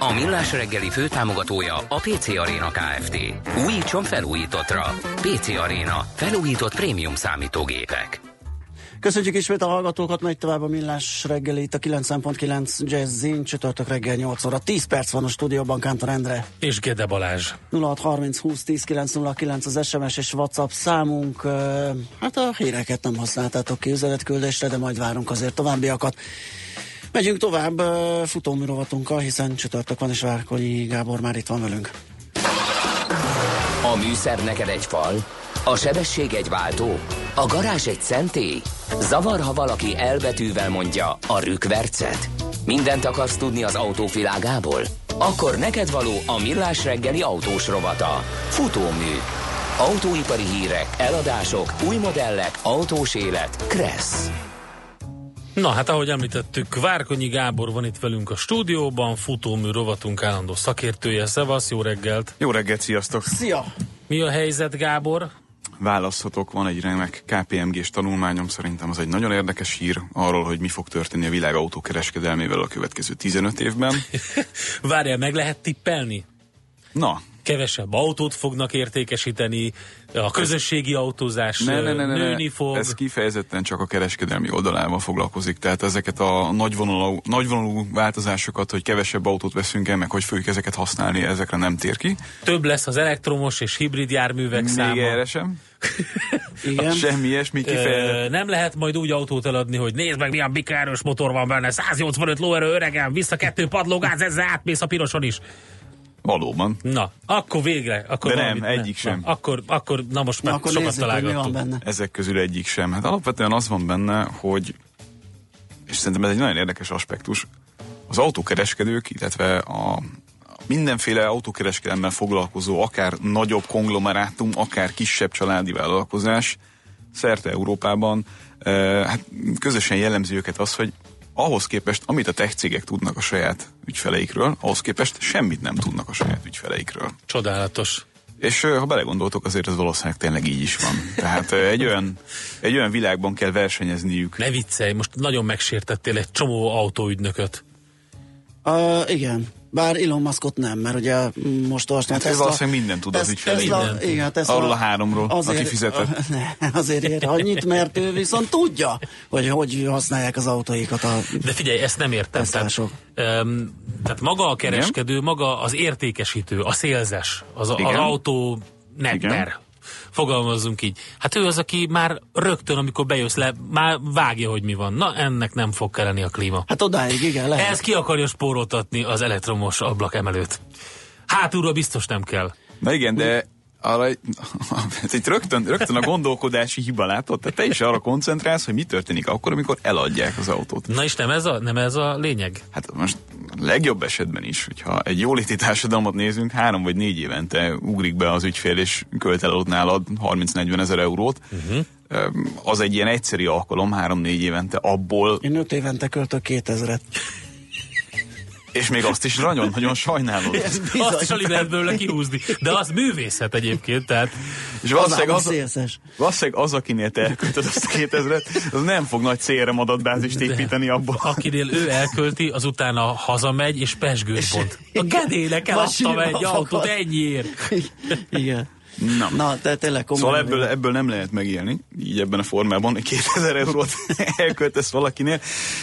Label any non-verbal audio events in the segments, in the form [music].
A Millás reggeli főtámogatója a PC Arena Kft. Újítson felújítottra. PC Arena. Felújított prémium számítógépek. Köszönjük ismét a hallgatókat, megy tovább a Millás reggeli itt a 9.9 Jazzin, csütörtök reggel 8 óra. 10 perc van a stúdióban, Kántor Endre. És Gede Balázs. 0630 20 10 909 az SMS és WhatsApp számunk. Hát a híreket nem használtátok ki üzenetküldésre, de majd várunk azért továbbiakat. Megyünk tovább futóműrovatunkkal, hiszen csütörtök van, és Várkonyi Gábor már itt van velünk. A műszer neked egy fal, a sebesség egy váltó, a garázs egy szentély. Zavar, ha valaki elbetűvel mondja a rükvercet. Mindent akarsz tudni az autóvilágából? Akkor neked való a millás reggeli autós rovata. Futómű. Autóipari hírek, eladások, új modellek, autós élet. Kressz. Na hát ahogy említettük, Várkonyi Gábor van itt velünk a stúdióban, futómű rovatunk állandó szakértője. Szevasz, jó reggelt! Jó reggelt, sziasztok! Szia! Mi a helyzet, Gábor? Választhatok, van egy remek KPMG-s tanulmányom, szerintem az egy nagyon érdekes hír arról, hogy mi fog történni a világ autókereskedelmével a következő 15 évben. [laughs] Várjál, meg lehet tippelni? Na, kevesebb autót fognak értékesíteni, a közösségi autózás ne, ne, ne, ne, nőni fog. Ez kifejezetten csak a kereskedelmi oldalával foglalkozik, tehát ezeket a nagyvonalú, nagyvonalú változásokat, hogy kevesebb autót veszünk el, meg hogy fogjuk ezeket használni, ezekre nem tér ki. Több lesz az elektromos és hibrid járművek Még száma. erre sem. [laughs] Igen. Semmi ilyesmi kifejezett. Nem lehet majd úgy autót eladni, hogy nézd meg milyen bika motor van benne, 185 lóerő öregem, vissza kettő padlógáz, ezzel átmész a piroson is. Valóban. Na, akkor végre. Akkor De nem, egyik ne. sem. Na, akkor, akkor, na most már akkor sokat találgattunk. Ezek közül egyik sem. Hát alapvetően az van benne, hogy, és szerintem ez egy nagyon érdekes aspektus, az autókereskedők, illetve a mindenféle autókereskedelemmel foglalkozó, akár nagyobb konglomerátum, akár kisebb családi vállalkozás, szerte Európában, eh, hát közösen jellemzi őket az, hogy ahhoz képest, amit a tech cégek tudnak a saját ügyfeleikről, ahhoz képest semmit nem tudnak a saját ügyfeleikről. Csodálatos. És ha belegondoltok, azért ez valószínűleg tényleg így is van. Tehát egy olyan, egy olyan világban kell versenyezniük. Ne viccelj, most nagyon megsértettél egy csomó autóügynököt. Uh, igen. Bár Elon Muskot nem, mert ugye most olvastam hát Tesla... valószínűleg minden tud az ügyfelé. Tesla, igen, Tesla, Arról a háromról, azért, aki fizetett. [laughs] Ne, azért ér annyit, mert ő viszont tudja, hogy hogy használják az autóikat a De figyelj, ezt nem értem. Tehát, um, tehát maga a kereskedő, igen? maga az értékesítő, a szélzes, az, az autó netber, fogalmazzunk így. Hát ő az, aki már rögtön, amikor bejössz le, már vágja, hogy mi van. Na, ennek nem fog kelleni a klíma. Hát odáig, igen, lehet. Ez ki akarja spóroltatni az elektromos ablak emelőt. Hátulra biztos nem kell. Na igen, de arra, [laughs] itt rögtön, rögtön a gondolkodási hiba látod, tehát te is arra koncentrálsz, hogy mi történik akkor, amikor eladják az autót. Na és nem ez a, nem ez a lényeg? Hát most legjobb esetben is, hogyha egy jóléti társadalmat nézünk, három vagy négy évente ugrik be az ügyfél, és költ el nálad 30-40 ezer eurót, uh-huh. az egy ilyen egyszeri alkalom, három-négy évente, abból... Én öt évente költök 2000-et. És még azt is nagyon-nagyon sajnálod. azt is alig lehet belőle kihúzni. De az művészet egyébként, tehát... És valószínűleg az, valószínűleg az, akinél te elköltöd azt a 2000-et, az nem fog nagy CRM adatbázist építeni abba. Akinél ő elkölti, az utána hazamegy és pesgőt pont. A kedének eladtam egy autót ennyiért. Igen. Na, Na te tényleg komoly. Szóval ebből, ebből nem lehet megélni, így ebben a formában, hogy 2000 eurót [laughs] elköltesz valakinél,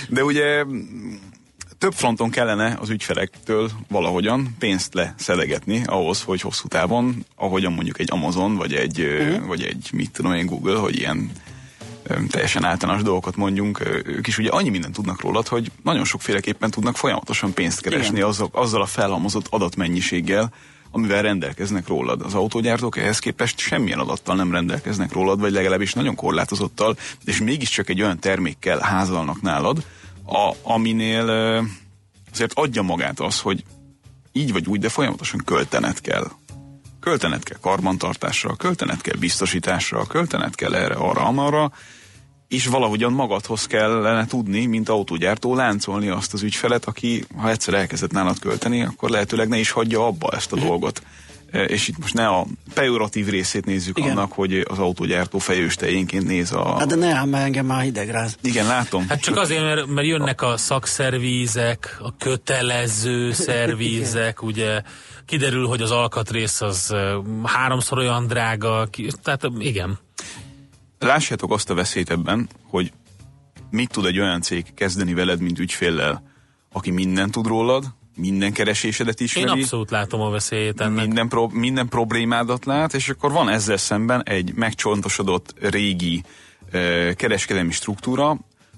de ugye több fronton kellene az ügyfelektől valahogyan pénzt leszedegetni ahhoz, hogy hosszú távon, ahogyan mondjuk egy Amazon, vagy egy, uh-huh. vagy egy mit tudom én Google, hogy ilyen teljesen általános dolgokat mondjunk, ők is ugye annyi mindent tudnak rólad, hogy nagyon sokféleképpen tudnak folyamatosan pénzt keresni azzal, azzal a felhalmozott adatmennyiséggel, amivel rendelkeznek rólad. Az autógyártók ehhez képest semmilyen adattal nem rendelkeznek rólad, vagy legalábbis nagyon korlátozottal, és mégiscsak egy olyan termékkel házalnak nálad, a, aminél azért adja magát az, hogy így vagy úgy, de folyamatosan költened kell. költened kell karbantartásra, költened kell biztosításra, költened kell erre, arra, amarra, és valahogyan magadhoz kellene tudni, mint autógyártó láncolni azt az ügyfelet, aki ha egyszer elkezdett nálad költeni, akkor lehetőleg ne is hagyja abba ezt a dolgot. És itt most ne a pejoratív részét nézzük Igen. annak, hogy az autógyártó fejőstejénként néz a... Hát de ne ám, engem már hidegráz. Igen, látom. Hát csak azért, mert, mert jönnek a szakszervízek, a kötelező [laughs] szervízek, ugye kiderül, hogy az alkatrész az háromszor olyan drága, tehát igen. Lássátok azt a veszélyt ebben, hogy mit tud egy olyan cég kezdeni veled, mint ügyféllel, aki mindent tud rólad, minden keresésedet ismeri. Én abszolút látom a veszélyét ennek. Minden, pro, minden problémádat lát, és akkor van ezzel szemben egy megcsontosodott régi e, kereskedelmi struktúra,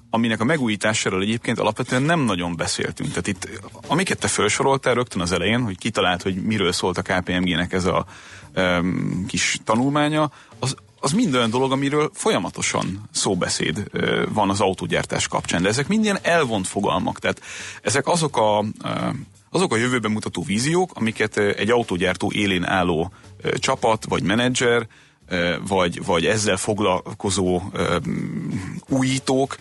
aminek a megújításáról egyébként alapvetően nem nagyon beszéltünk. Tehát itt, amiket te felsoroltál rögtön az elején, hogy kitalált, hogy miről szólt a KPMG-nek ez a um, kis tanulmánya, az, az mind olyan dolog, amiről folyamatosan szóbeszéd van az autógyártás kapcsán, de ezek mind elvont fogalmak, tehát ezek azok a, azok a jövőben mutató víziók, amiket egy autógyártó élén álló csapat vagy menedzser, vagy, vagy ezzel foglalkozó újítók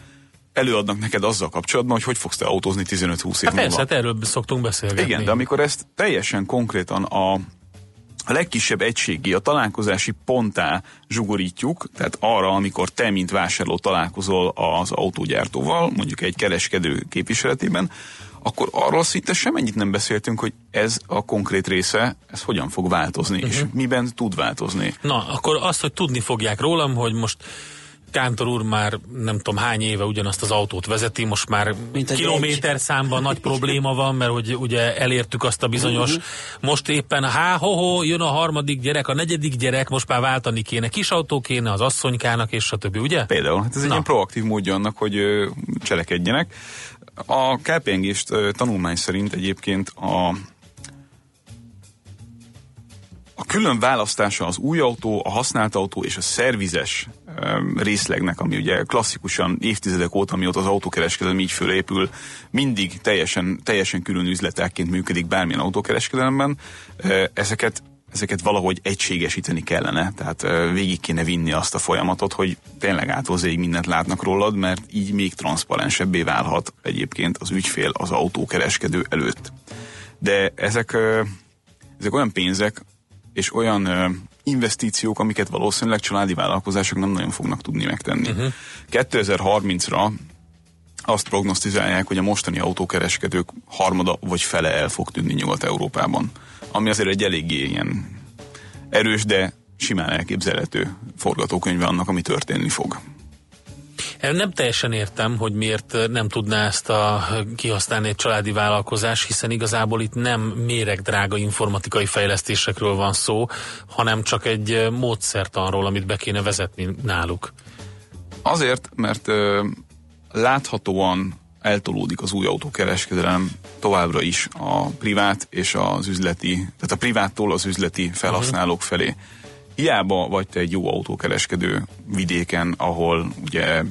előadnak neked azzal kapcsolatban, hogy hogy fogsz te autózni 15-20 év hát múlva. Persze, hát erről szoktunk beszélgetni. Igen, de amikor ezt teljesen konkrétan a, a legkisebb egységi, a találkozási pontá zsugorítjuk, tehát arra, amikor te, mint vásárló találkozol az autógyártóval, mondjuk egy kereskedő képviseletében, akkor arról szinte semennyit nem beszéltünk, hogy ez a konkrét része, ez hogyan fog változni, uh-huh. és mhm. miben tud változni. Na, akkor azt, hogy tudni fogják rólam, hogy most Kántor úr már nem tudom hány éve ugyanazt az autót vezeti, most már kilométer egy. számban nagy probléma van, mert hogy ugye elértük azt a bizonyos, uh-huh. most éppen há, ho, ho, jön a harmadik gyerek, a negyedik gyerek, most már váltani kéne, kis autó kéne az asszonykának, és stb., ugye? Például, hát ez egy ilyen proaktív módja annak, hogy cselekedjenek. A kpng tanulmány szerint egyébként a a külön választása az új autó, a használt autó és a szervizes részlegnek, ami ugye klasszikusan évtizedek óta, mióta az autókereskedelem így fölépül, mindig teljesen, teljesen külön üzletekként működik bármilyen autókereskedelemben, ezeket ezeket valahogy egységesíteni kellene, tehát végig kéne vinni azt a folyamatot, hogy tényleg áthozéig mindent látnak rólad, mert így még transzparensebbé válhat egyébként az ügyfél az autókereskedő előtt. De ezek, ezek olyan pénzek, és olyan investíciók, amiket valószínűleg családi vállalkozások nem nagyon fognak tudni megtenni. Uh-huh. 2030-ra azt prognosztizálják, hogy a mostani autókereskedők harmada vagy fele el fog tűnni Nyugat-Európában. Ami azért egy eléggé ilyen erős, de simán elképzelhető forgatókönyve annak, ami történni fog. Nem teljesen értem, hogy miért nem tudná ezt a, kihasználni egy családi vállalkozás, hiszen igazából itt nem méregdrága informatikai fejlesztésekről van szó, hanem csak egy módszertanról, amit be kéne vezetni náluk. Azért, mert ö, láthatóan eltolódik az új autókereskedelem továbbra is a privát és az üzleti, tehát a priváttól az üzleti felhasználók felé. Hiába vagy te egy jó autókereskedő vidéken, ahol ugye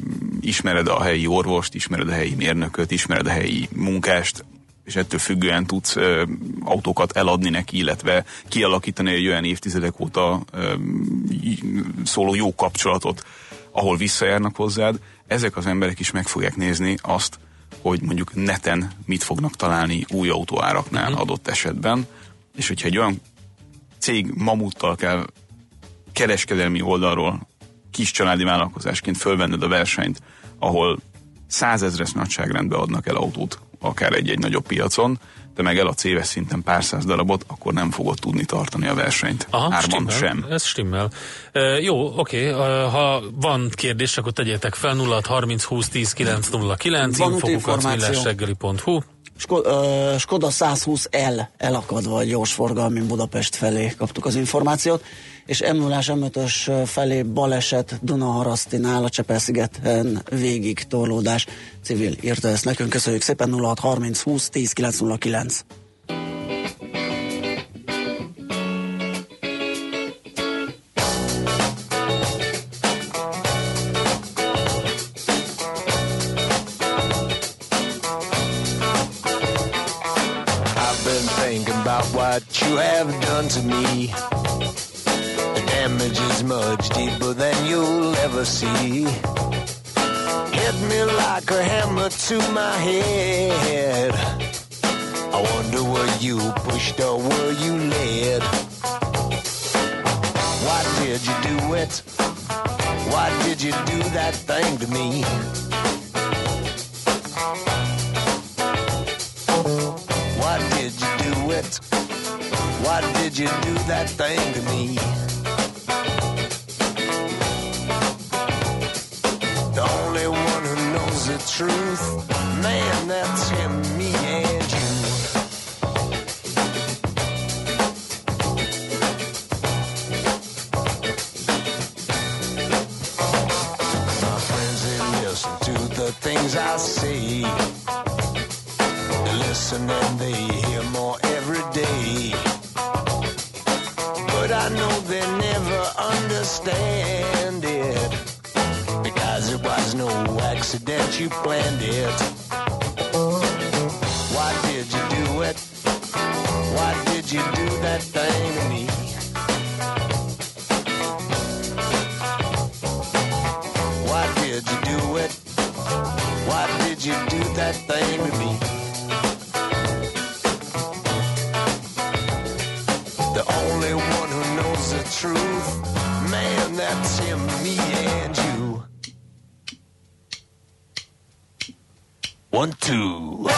ismered a helyi orvost, ismered a helyi mérnököt, ismered a helyi munkást, és ettől függően tudsz ö, autókat eladni neki, illetve kialakítani egy olyan évtizedek óta ö, szóló jó kapcsolatot, ahol visszajárnak hozzád, ezek az emberek is meg fogják nézni azt, hogy mondjuk neten mit fognak találni új autóáraknál uh-huh. adott esetben, és hogyha egy olyan cég mamuttal kell kereskedelmi oldalról kis családi vállalkozásként fölvenned a versenyt, ahol százezres nagyságrendbe adnak el autót, akár egy-egy nagyobb piacon, de meg el a éves szinten pár száz darabot, akkor nem fogod tudni tartani a versenyt. Aha, Árban stimmel, sem. Ez stimmel. Uh, jó, oké, uh, ha van kérdés, akkor tegyétek fel 0 30 20 10 909 infokukacmillásreggeli.hu Skoda 120L elakadva a gyorsforgalmi Budapest felé kaptuk az információt és m 0 m felé baleset Dunaharasztinál a Csepel-szigeten végig torlódás. Civil írta ezt nekünk, köszönjük szépen 0630 20 10 909. what you have done to me damage is much deeper than you'll ever see. Hit me like a hammer to my head. I wonder were you pushed or were you led? Why did you do it? Why did you do that thing to me? Why did you do it? Why did you do that thing to me? The only one who knows the truth, man, that's understand it. Because it was no accident, you planned it. Why did you do it? Why did you do that thing to me? Why did you do it? Why did you do that thing to me? The only one who knows the truth, me and you. One, two.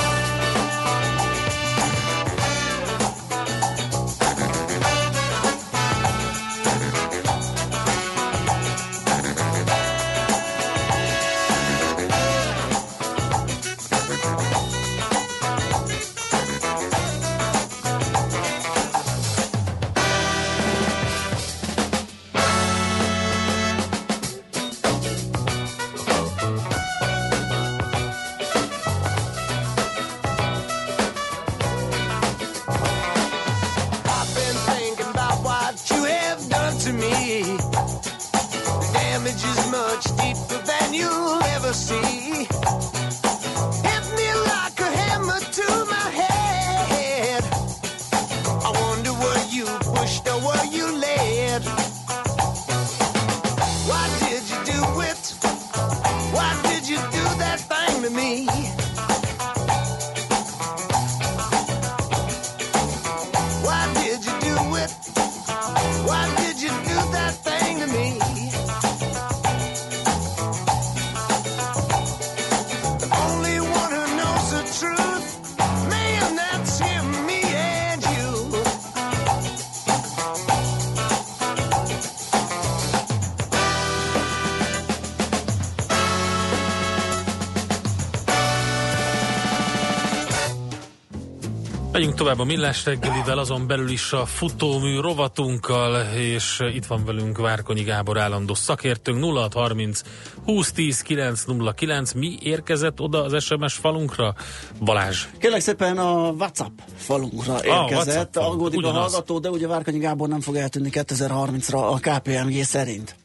Tovább a Millás reggelivel, azon belül is a futómű rovatunkkal, és itt van velünk Várkonyi Gábor állandó szakértőnk 0630 2010 909. Mi érkezett oda az SMS falunkra? Balázs. Kérlek szépen a WhatsApp falunkra WhatsApp érkezett. falunk, Aggódik a ugyanaz. hallgató, de ugye Várkanyi Gábor nem fog eltűnni 2030-ra a KPMG szerint.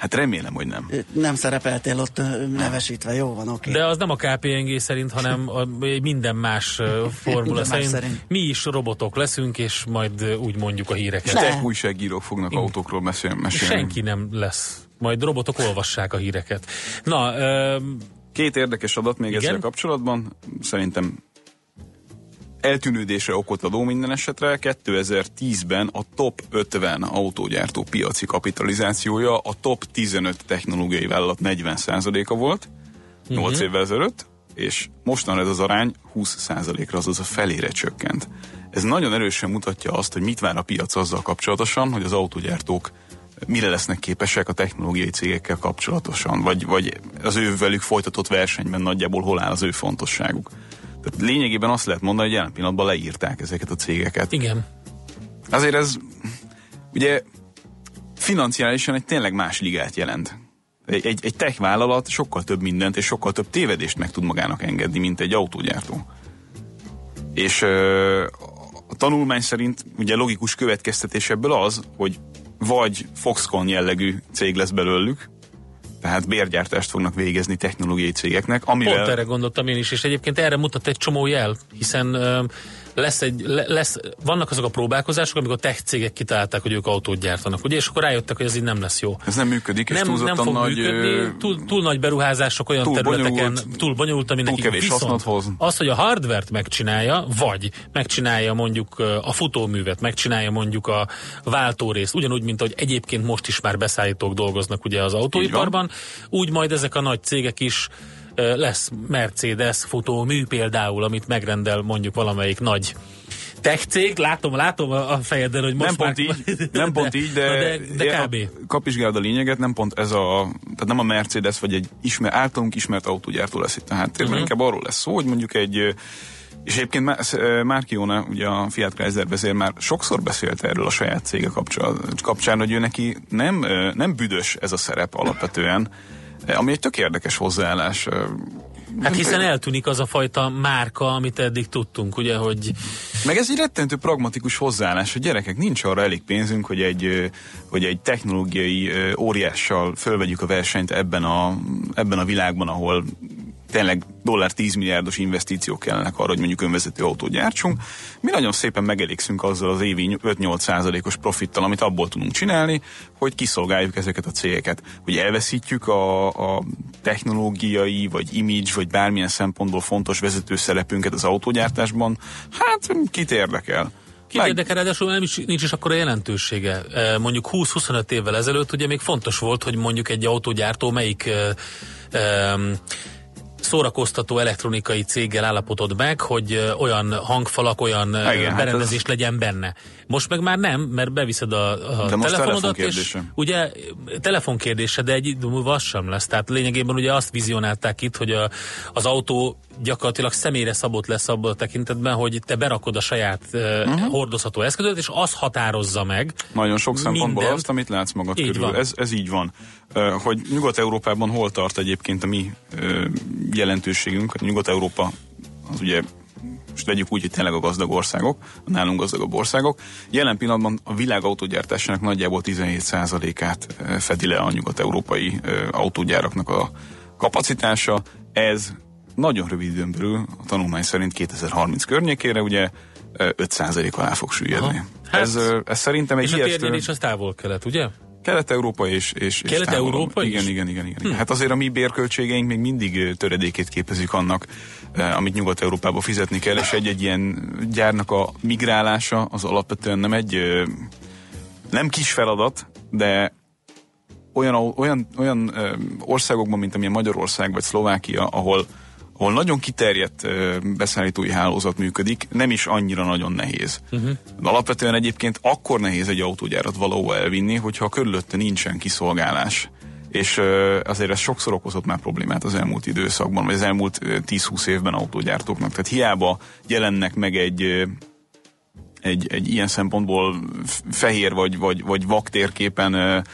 Hát remélem, hogy nem. Nem szerepeltél ott ö, nevesítve, jó van, oké. De az nem a KPNG szerint, hanem a, minden más ö, [laughs] formula Minden más szerint. szerint. Mi is robotok leszünk, és majd ö, úgy mondjuk a híreket. Ne. Újságírók fognak autókról mesélni. mesélni. Senki nem lesz. Majd robotok olvassák a híreket. Na, öm, Két érdekes adat még Igen? ezzel kapcsolatban. Szerintem eltűnődésre okot adó minden esetre. 2010-ben a top 50 autógyártó piaci kapitalizációja a top 15 technológiai vállalat 40%-a volt 8 Mhm. évvel ezelőtt, és mostanra ez az arány 20%-ra, azaz a felére csökkent. Ez nagyon erősen mutatja azt, hogy mit vár a piac azzal kapcsolatosan, hogy az autógyártók mire lesznek képesek a technológiai cégekkel kapcsolatosan, vagy, vagy az ő velük folytatott versenyben nagyjából hol áll az ő fontosságuk. Tehát lényegében azt lehet mondani, hogy jelen pillanatban leírták ezeket a cégeket. igen. Azért ez ugye financiálisan egy tényleg más ligát jelent. Egy, egy, egy tech vállalat sokkal több mindent és sokkal több tévedést meg tud magának engedni, mint egy autógyártó. És ö, a tanulmány szerint ugye logikus következtetés ebből az, hogy vagy Foxconn jellegű cég lesz belőlük, tehát bérgyártást fognak végezni technológiai cégeknek, amivel... Pont erre gondoltam én is, és egyébként erre mutat egy csomó jel, hiszen lesz egy, lesz, vannak azok a próbálkozások, amikor tech cégek kitalálták, hogy ők autót gyártanak, ugye, és akkor rájöttek, hogy ez így nem lesz jó. Ez nem működik, és nem, nem fog nagy, működni, túl, túl nagy beruházások olyan túl területeken, bonyolult, túl bonyolult, ami nekik viszont hoz. az, hogy a hardvert megcsinálja, vagy megcsinálja mondjuk a futóművet, megcsinálja mondjuk a váltórészt, ugyanúgy, mint ahogy egyébként most is már beszállítók dolgoznak ugye az autóiparban, úgy majd ezek a nagy cégek is lesz Mercedes futómű például, amit megrendel mondjuk valamelyik nagy tech cég, látom, látom a fejeden, hogy most nem pont így, nem pont [laughs] így, de, de, de kb. Kapizsgálod a lényeget, nem pont ez a, tehát nem a Mercedes vagy egy ismer, általunk ismert autógyártó lesz itt a háttérben, uh-huh. inkább arról lesz szó, hogy mondjuk egy és egyébként Márkióna, ugye a Fiat Chrysler vezér már sokszor beszélt erről a saját cége kapcsán, hogy ő neki nem, nem büdös ez a szerep alapvetően, ami egy tök érdekes hozzáállás. Hát hiszen eltűnik az a fajta márka, amit eddig tudtunk, ugye, hogy... Meg ez egy rettentő pragmatikus hozzáállás, hogy gyerekek, nincs arra elég pénzünk, hogy egy, hogy egy technológiai óriással fölvegyük a versenyt ebben a, ebben a világban, ahol tényleg dollár 10 milliárdos investíciók kellenek arra, hogy mondjuk önvezető autót gyártsunk. Mi nagyon szépen megelégszünk azzal az évi 5-8 százalékos profittal, amit abból tudunk csinálni, hogy kiszolgáljuk ezeket a cégeket. Hogy elveszítjük a, a technológiai, vagy image, vagy bármilyen szempontból fontos vezető szerepünket az autógyártásban, hát kit érdekel? Kit érdekel, ráadásul nem is, nincs is akkor a jelentősége. E, mondjuk 20-25 évvel ezelőtt ugye még fontos volt, hogy mondjuk egy autógyártó melyik e, szórakoztató elektronikai céggel állapodott meg, hogy olyan hangfalak, olyan Igen, berendezés hát ez... legyen benne. Most meg már nem, mert beviszed a, a de telefonodat, és ugye telefonkérdése, de egy idő múlva az sem lesz. Tehát lényegében ugye azt vizionálták itt, hogy a, az autó gyakorlatilag személyre szabott lesz abban a tekintetben, hogy te berakod a saját uh-huh. hordozható eszközöt, és az határozza meg. Nagyon sok szempontból mindent. azt, amit látsz magad így körül. Ez, ez így van. Hogy Nyugat-Európában hol tart egyébként a mi jelentőségünk, Nyugat-Európa az ugye most vegyük úgy, hogy tényleg a gazdag országok, a nálunk gazdagabb országok. Jelen pillanatban a világ autógyártásának nagyjából 17%-át fedi le a nyugat-európai autógyáraknak a kapacitása. Ez nagyon rövid időn belül, a tanulmány szerint 2030 környékére ugye 5% alá fog süllyedni. Hát, ez, ez szerintem egy és ijesztő... És a az távol-kelet, ugye? Kelet-Európa és, és, Kelet-Európa igen, igen, igen, igen, igen. Hm. Hát azért a mi bérköltségeink még mindig töredékét képezik annak, amit Nyugat-Európába fizetni kell, és egy-egy ilyen gyárnak a migrálása az alapvetően nem egy nem kis feladat, de olyan, olyan, olyan országokban, mint amilyen Magyarország vagy Szlovákia, ahol ahol nagyon kiterjedt beszállítói hálózat működik, nem is annyira nagyon nehéz. Uh-huh. De alapvetően egyébként akkor nehéz egy autógyárat valahova elvinni, hogyha körülötte nincsen kiszolgálás. És azért ez sokszor okozott már problémát az elmúlt időszakban, vagy az elmúlt 10-20 évben autógyártóknak. Tehát hiába jelennek meg egy egy, egy ilyen szempontból fehér vagy, vagy, vagy vak térképen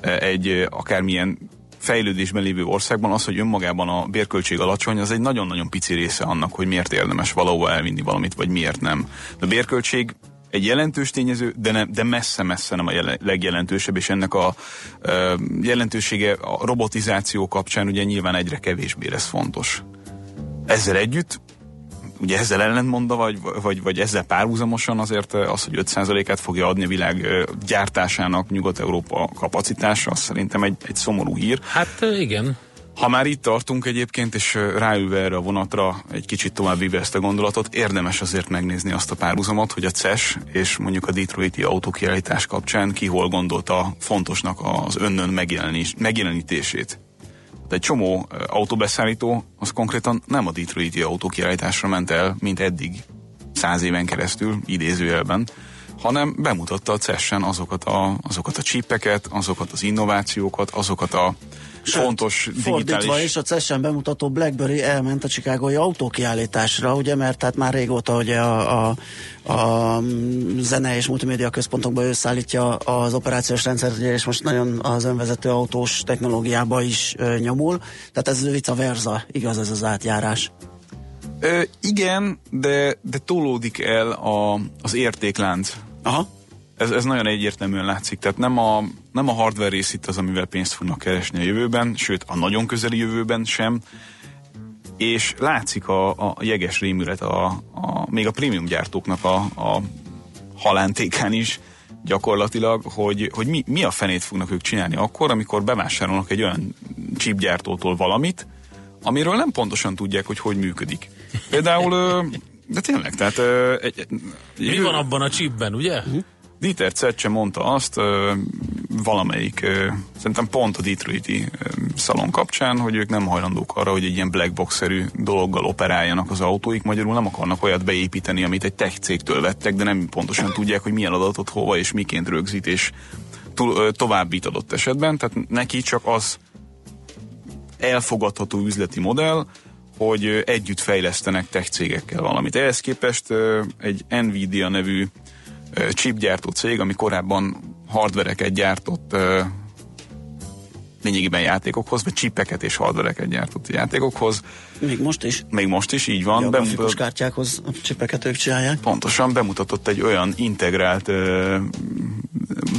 egy akármilyen fejlődésben lévő országban az, hogy önmagában a bérköltség alacsony, az egy nagyon-nagyon pici része annak, hogy miért érdemes valahova elvinni valamit, vagy miért nem. A bérköltség egy jelentős tényező, de, nem, de messze-messze nem a jelen, legjelentősebb, és ennek a ö, jelentősége a robotizáció kapcsán ugye nyilván egyre kevésbé lesz fontos. Ezzel együtt ugye ezzel ellentmondva, vagy, vagy, vagy ezzel párhuzamosan azért az, hogy 5%-át fogja adni a világ gyártásának Nyugat-Európa kapacitása, az szerintem egy, egy szomorú hír. Hát igen. Ha már itt tartunk egyébként, és ráülve erre a vonatra egy kicsit tovább vive ezt a gondolatot, érdemes azért megnézni azt a párhuzamot, hogy a CES és mondjuk a Detroiti autókiállítás kapcsán ki hol gondolta fontosnak az önnön megjelenítését. De egy csomó autóbeszállító az konkrétan nem a Detroiti autókiállításra ment el, mint eddig, száz éven keresztül, idézőjelben, hanem bemutatta a CES-en azokat a, azokat a csípeket, azokat az innovációkat, azokat a Sőt, fontos digitális... is a CES-en bemutató BlackBerry elment a Chicagói autókiállításra, ugye, mert tehát már régóta ugye a, a, a zene és multimédia központokban ő szállítja az operációs rendszert, ugye, és most nagyon az önvezető autós technológiába is ö, nyomul, tehát ez vice versa, igaz ez az átjárás. Ö, igen, de, de tolódik el a, az értéklánc. Aha. Ez, ez nagyon egyértelműen látszik, tehát nem a, nem a hardware rész itt az, amivel pénzt fognak keresni a jövőben, sőt a nagyon közeli jövőben sem. és látszik a, a jeges rémület a, a, még a prémium gyártóknak a, a halántékán is, gyakorlatilag, hogy, hogy mi, mi a fenét fognak ők csinálni akkor, amikor bevásárolnak egy olyan chipgyártótól valamit, amiről nem pontosan tudják, hogy hogy működik. Például, de tényleg, tehát... Egy, egy, mi van abban a chipben, ugye? Dieter Zetsche mondta azt valamelyik, szerintem pont a Detroiti szalon kapcsán, hogy ők nem hajlandók arra, hogy egy ilyen black box-szerű dologgal operáljanak az autóik, magyarul nem akarnak olyat beépíteni, amit egy tech cégtől vettek, de nem pontosan tudják, hogy milyen adatot hova és miként rögzít, és továbbít adott esetben, tehát neki csak az elfogadható üzleti modell, hogy együtt fejlesztenek tech cégekkel valamit. Ehhez képest egy Nvidia nevű chipgyártó cég, ami korábban hardvereket gyártott lényegében játékokhoz, vagy csipeket és hardvereket gyártott játékokhoz. Még most is? Még most is, így van. Ja, a kártyákhoz a csipeket ők csinálják. Pontosan, bemutatott egy olyan integrált ö,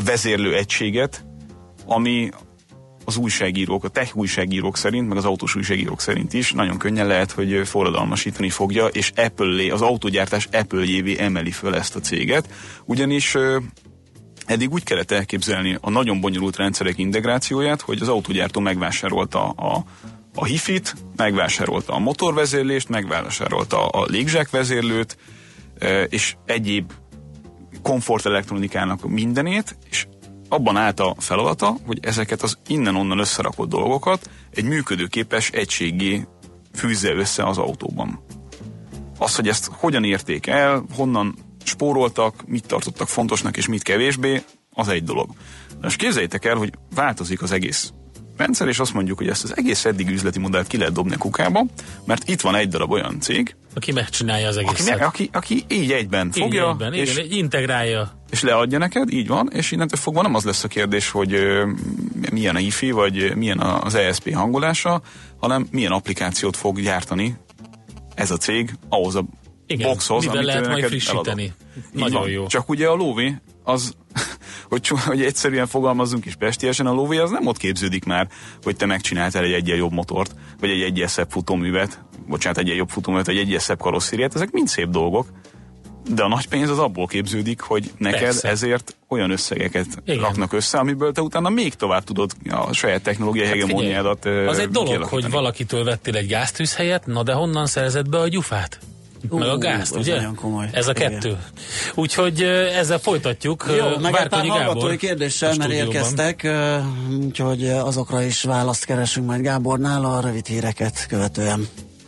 vezérlő egységet, ami az újságírók, a tech újságírók szerint, meg az autós újságírók szerint is nagyon könnyen lehet, hogy forradalmasítani fogja, és Apple, az autógyártás Apple-jévé emeli föl ezt a céget, ugyanis Eddig úgy kellett elképzelni a nagyon bonyolult rendszerek integrációját, hogy az autógyártó megvásárolta a, a hifit, megvásárolta a motorvezérlést, megvásárolta a légzsákvezérlőt, és egyéb komfort elektronikának mindenét, és abban állt a feladata, hogy ezeket az innen-onnan összerakott dolgokat egy működőképes egységé fűzze össze az autóban. Az, hogy ezt hogyan érték el, honnan spóroltak, mit tartottak fontosnak és mit kevésbé, az egy dolog. Most képzeljétek el, hogy változik az egész rendszer, és azt mondjuk, hogy ezt az egész eddig üzleti modellt ki lehet dobni a kukába, mert itt van egy darab olyan cég, aki megcsinálja az egészet. Aki, aki, aki így egyben fogja, így egyben, és, igen, integrálja. És leadja neked, így van, és innentől fogva nem az lesz a kérdés, hogy ö, milyen a IFI, vagy milyen az ESP hangolása, hanem milyen applikációt fog gyártani ez a cég ahhoz a igen, boxhoz, amit lehet majd frissíteni. Eladok. Nagyon van. jó. Csak ugye a lóvé, az, [laughs] hogy, hogy egyszerűen fogalmazzunk is pestiesen, a lóvé az nem ott képződik már, hogy te megcsináltál egy egyen jobb motort, vagy egy egyen szebb futóművet, bocsánat, egy jobb futóművet, vagy egy szebb karosszériát, ezek mind szép dolgok, de a nagy pénz az abból képződik, hogy neked Persze. ezért olyan összegeket Igen. raknak össze, amiből te utána még tovább tudod a saját technológiai hát hegemóniádat Az egy dolog, hogy valakitől vettél egy gáztűzhelyet, na de honnan szerzed be a gyufát? Uh, meg a gázt, ugye? Komoly. Ez a kettő. Igen. Úgyhogy ezzel folytatjuk. Jó, meg egy pár hallgatói kérdéssel, mert érkeztek, úgyhogy azokra is választ keresünk majd Gábornál a rövid híreket követően.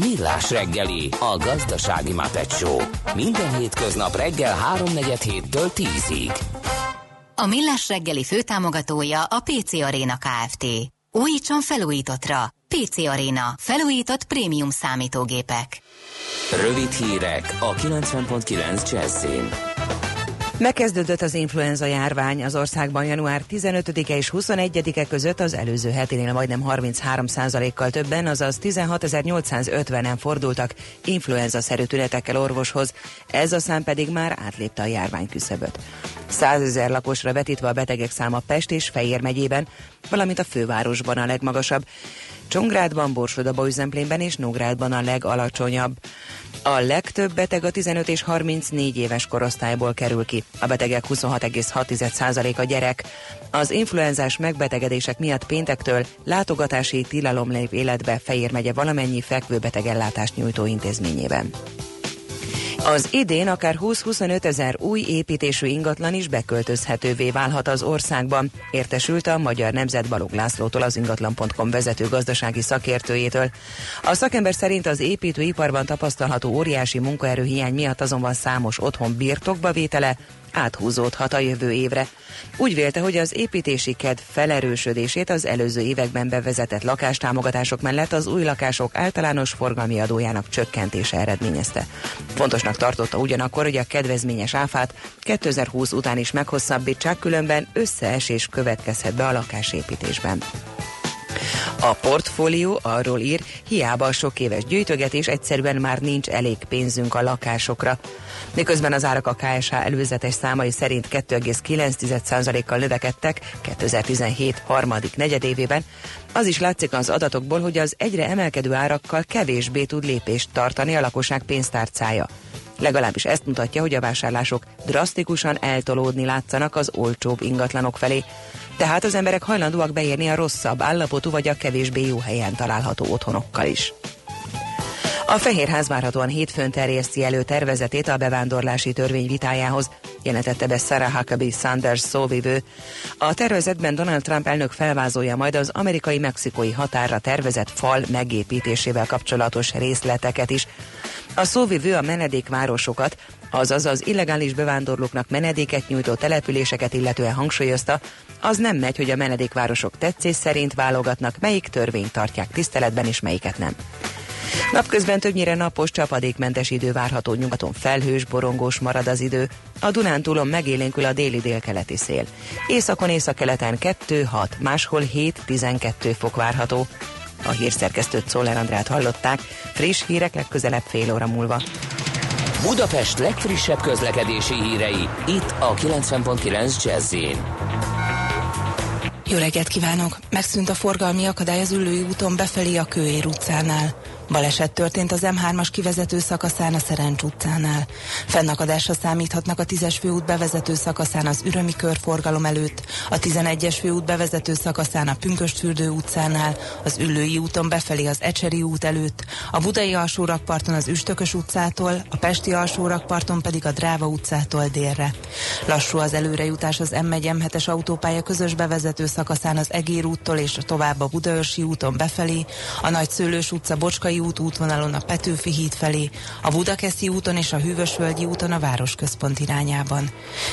Millás reggeli, a gazdasági mapetsó. Minden hétköznap reggel 3.47 héttől 10-ig. A Millás reggeli főtámogatója a PC Arena Kft. Újítson felújítottra. PC Arena. Felújított prémium számítógépek. Rövid hírek a 90.9 Jazzin. Megkezdődött az influenza járvány az országban január 15-e és 21-e között az előző hetinél majdnem 33%-kal többen, azaz 16.850-en fordultak influenza-szerű tünetekkel orvoshoz, ez a szám pedig már átlépte a járvány küszöböt. 100 ezer lakosra vetítve a betegek száma Pest és Fejér megyében, valamint a fővárosban a legmagasabb. Csongrádban, Borsodaba üzemplénben és Nógrádban a legalacsonyabb. A legtöbb beteg a 15 és 34 éves korosztályból kerül ki. A betegek 26,6% a gyerek. Az influenzás megbetegedések miatt péntektől látogatási tilalom lép életbe Fejér megye valamennyi fekvőbetegellátást nyújtó intézményében. Az idén akár 20-25 ezer új építésű ingatlan is beköltözhetővé válhat az országban, értesült a Magyar Nemzet Balog Lászlótól az ingatlan.com vezető gazdasági szakértőjétől. A szakember szerint az építőiparban tapasztalható óriási munkaerőhiány miatt azonban számos otthon birtokba vétele, áthúzódhat a jövő évre. Úgy vélte, hogy az építési kedv felerősödését az előző években bevezetett lakástámogatások mellett az új lakások általános forgalmi adójának csökkentése eredményezte. Fontosnak tartotta ugyanakkor, hogy a kedvezményes áfát 2020 után is meghosszabbítsák, különben összeesés következhet be a lakásépítésben. A portfólió arról ír, hiába a sok éves gyűjtögetés, egyszerűen már nincs elég pénzünk a lakásokra. Miközben az árak a KSH előzetes számai szerint 2,9%-kal növekedtek 2017 harmadik negyedévében, az is látszik az adatokból, hogy az egyre emelkedő árakkal kevésbé tud lépést tartani a lakosság pénztárcája. Legalábbis ezt mutatja, hogy a vásárlások drasztikusan eltolódni látszanak az olcsóbb ingatlanok felé. Tehát az emberek hajlandóak beérni a rosszabb állapotú vagy a kevésbé jó helyen található otthonokkal is. A Fehérház várhatóan hétfőn terjeszti elő tervezetét a bevándorlási törvény vitájához, jelentette be Sarah Huckabee Sanders szóvivő. A tervezetben Donald Trump elnök felvázolja majd az amerikai-mexikói határra tervezett fal megépítésével kapcsolatos részleteket is. A szóvivő a menedékvárosokat, azaz az illegális bevándorlóknak menedéket nyújtó településeket illetően hangsúlyozta, az nem megy, hogy a menedékvárosok tetszés szerint válogatnak, melyik törvényt tartják tiszteletben és melyiket nem. Napközben többnyire napos, csapadékmentes idő várható nyugaton felhős, borongós marad az idő. A Dunántúlon megélénkül a déli délkeleti szél. Északon északkeleten 2-6, máshol 7-12 fok várható. A hírszerkesztőt Szoller Andrát hallották, friss hírek legközelebb fél óra múlva. Budapest legfrissebb közlekedési hírei, itt a 90.9 jazz Jó reggelt kívánok! Megszűnt a forgalmi akadály az ülői úton befelé a Kőér utcánál. Baleset történt az M3-as kivezető szakaszán a Szerencs utcánál. Fennakadásra számíthatnak a 10-es főút bevezető szakaszán az Ürömi körforgalom előtt, a 11-es főút bevezető szakaszán a Pünköstfürdő utcánál, az Üllői úton befelé az Ecseri út előtt, a Budai alsórakparton az Üstökös utcától, a Pesti alsórakparton pedig a Dráva utcától délre. Lassú az előrejutás az M1-M7-es autópálya közös bevezető szakaszán az Egér úttól és tovább a Budaörsi úton befelé, a Nagyszőlős utca Bocskai út útvonalon a Petőfi híd felé, a Budakeszi úton és a Hűvösvölgyi úton a városközpont irányában.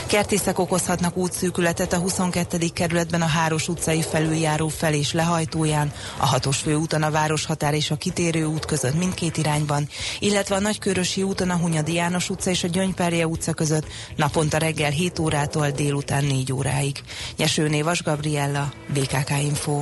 Kertészek okozhatnak útszűkületet a 22. kerületben a Háros utcai felüljáró fel és lehajtóján, a hatos főúton a Városhatár és a kitérő út között mindkét irányban, illetve a Nagykörösi úton a Hunyadi János utca és a Gyöngyperje utca között naponta reggel 7 órától délután 4 óráig. Nyesőné Vas Gabriella, BKK Info.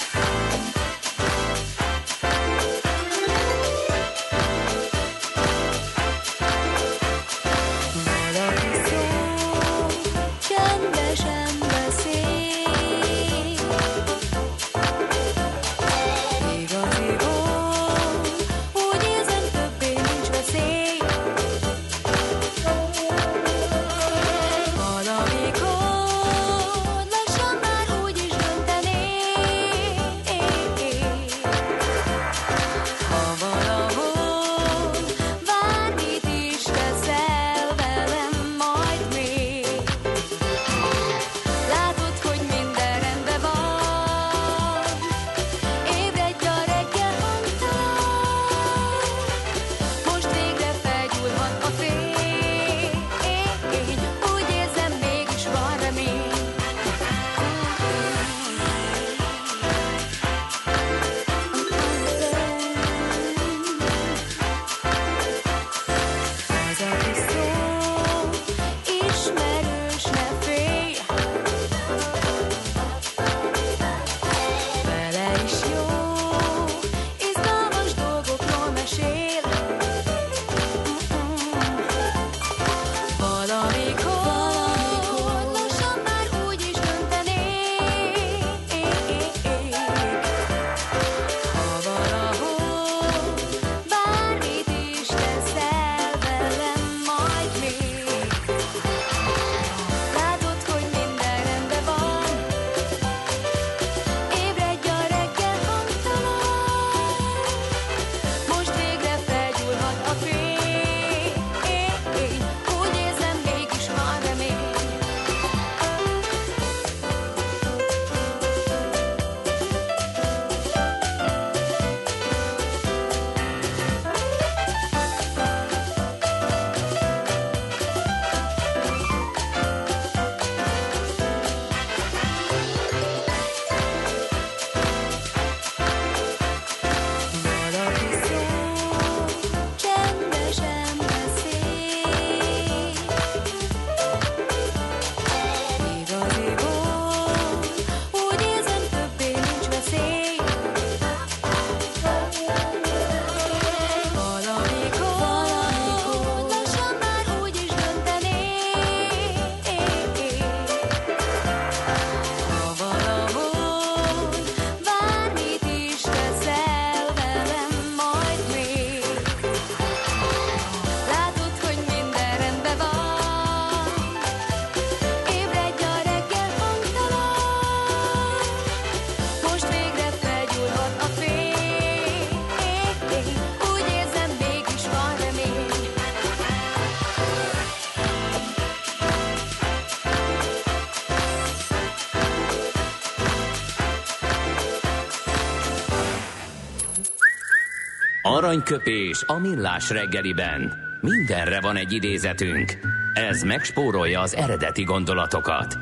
Aranyköpés a millás reggeliben. Mindenre van egy idézetünk. Ez megspórolja az eredeti gondolatokat.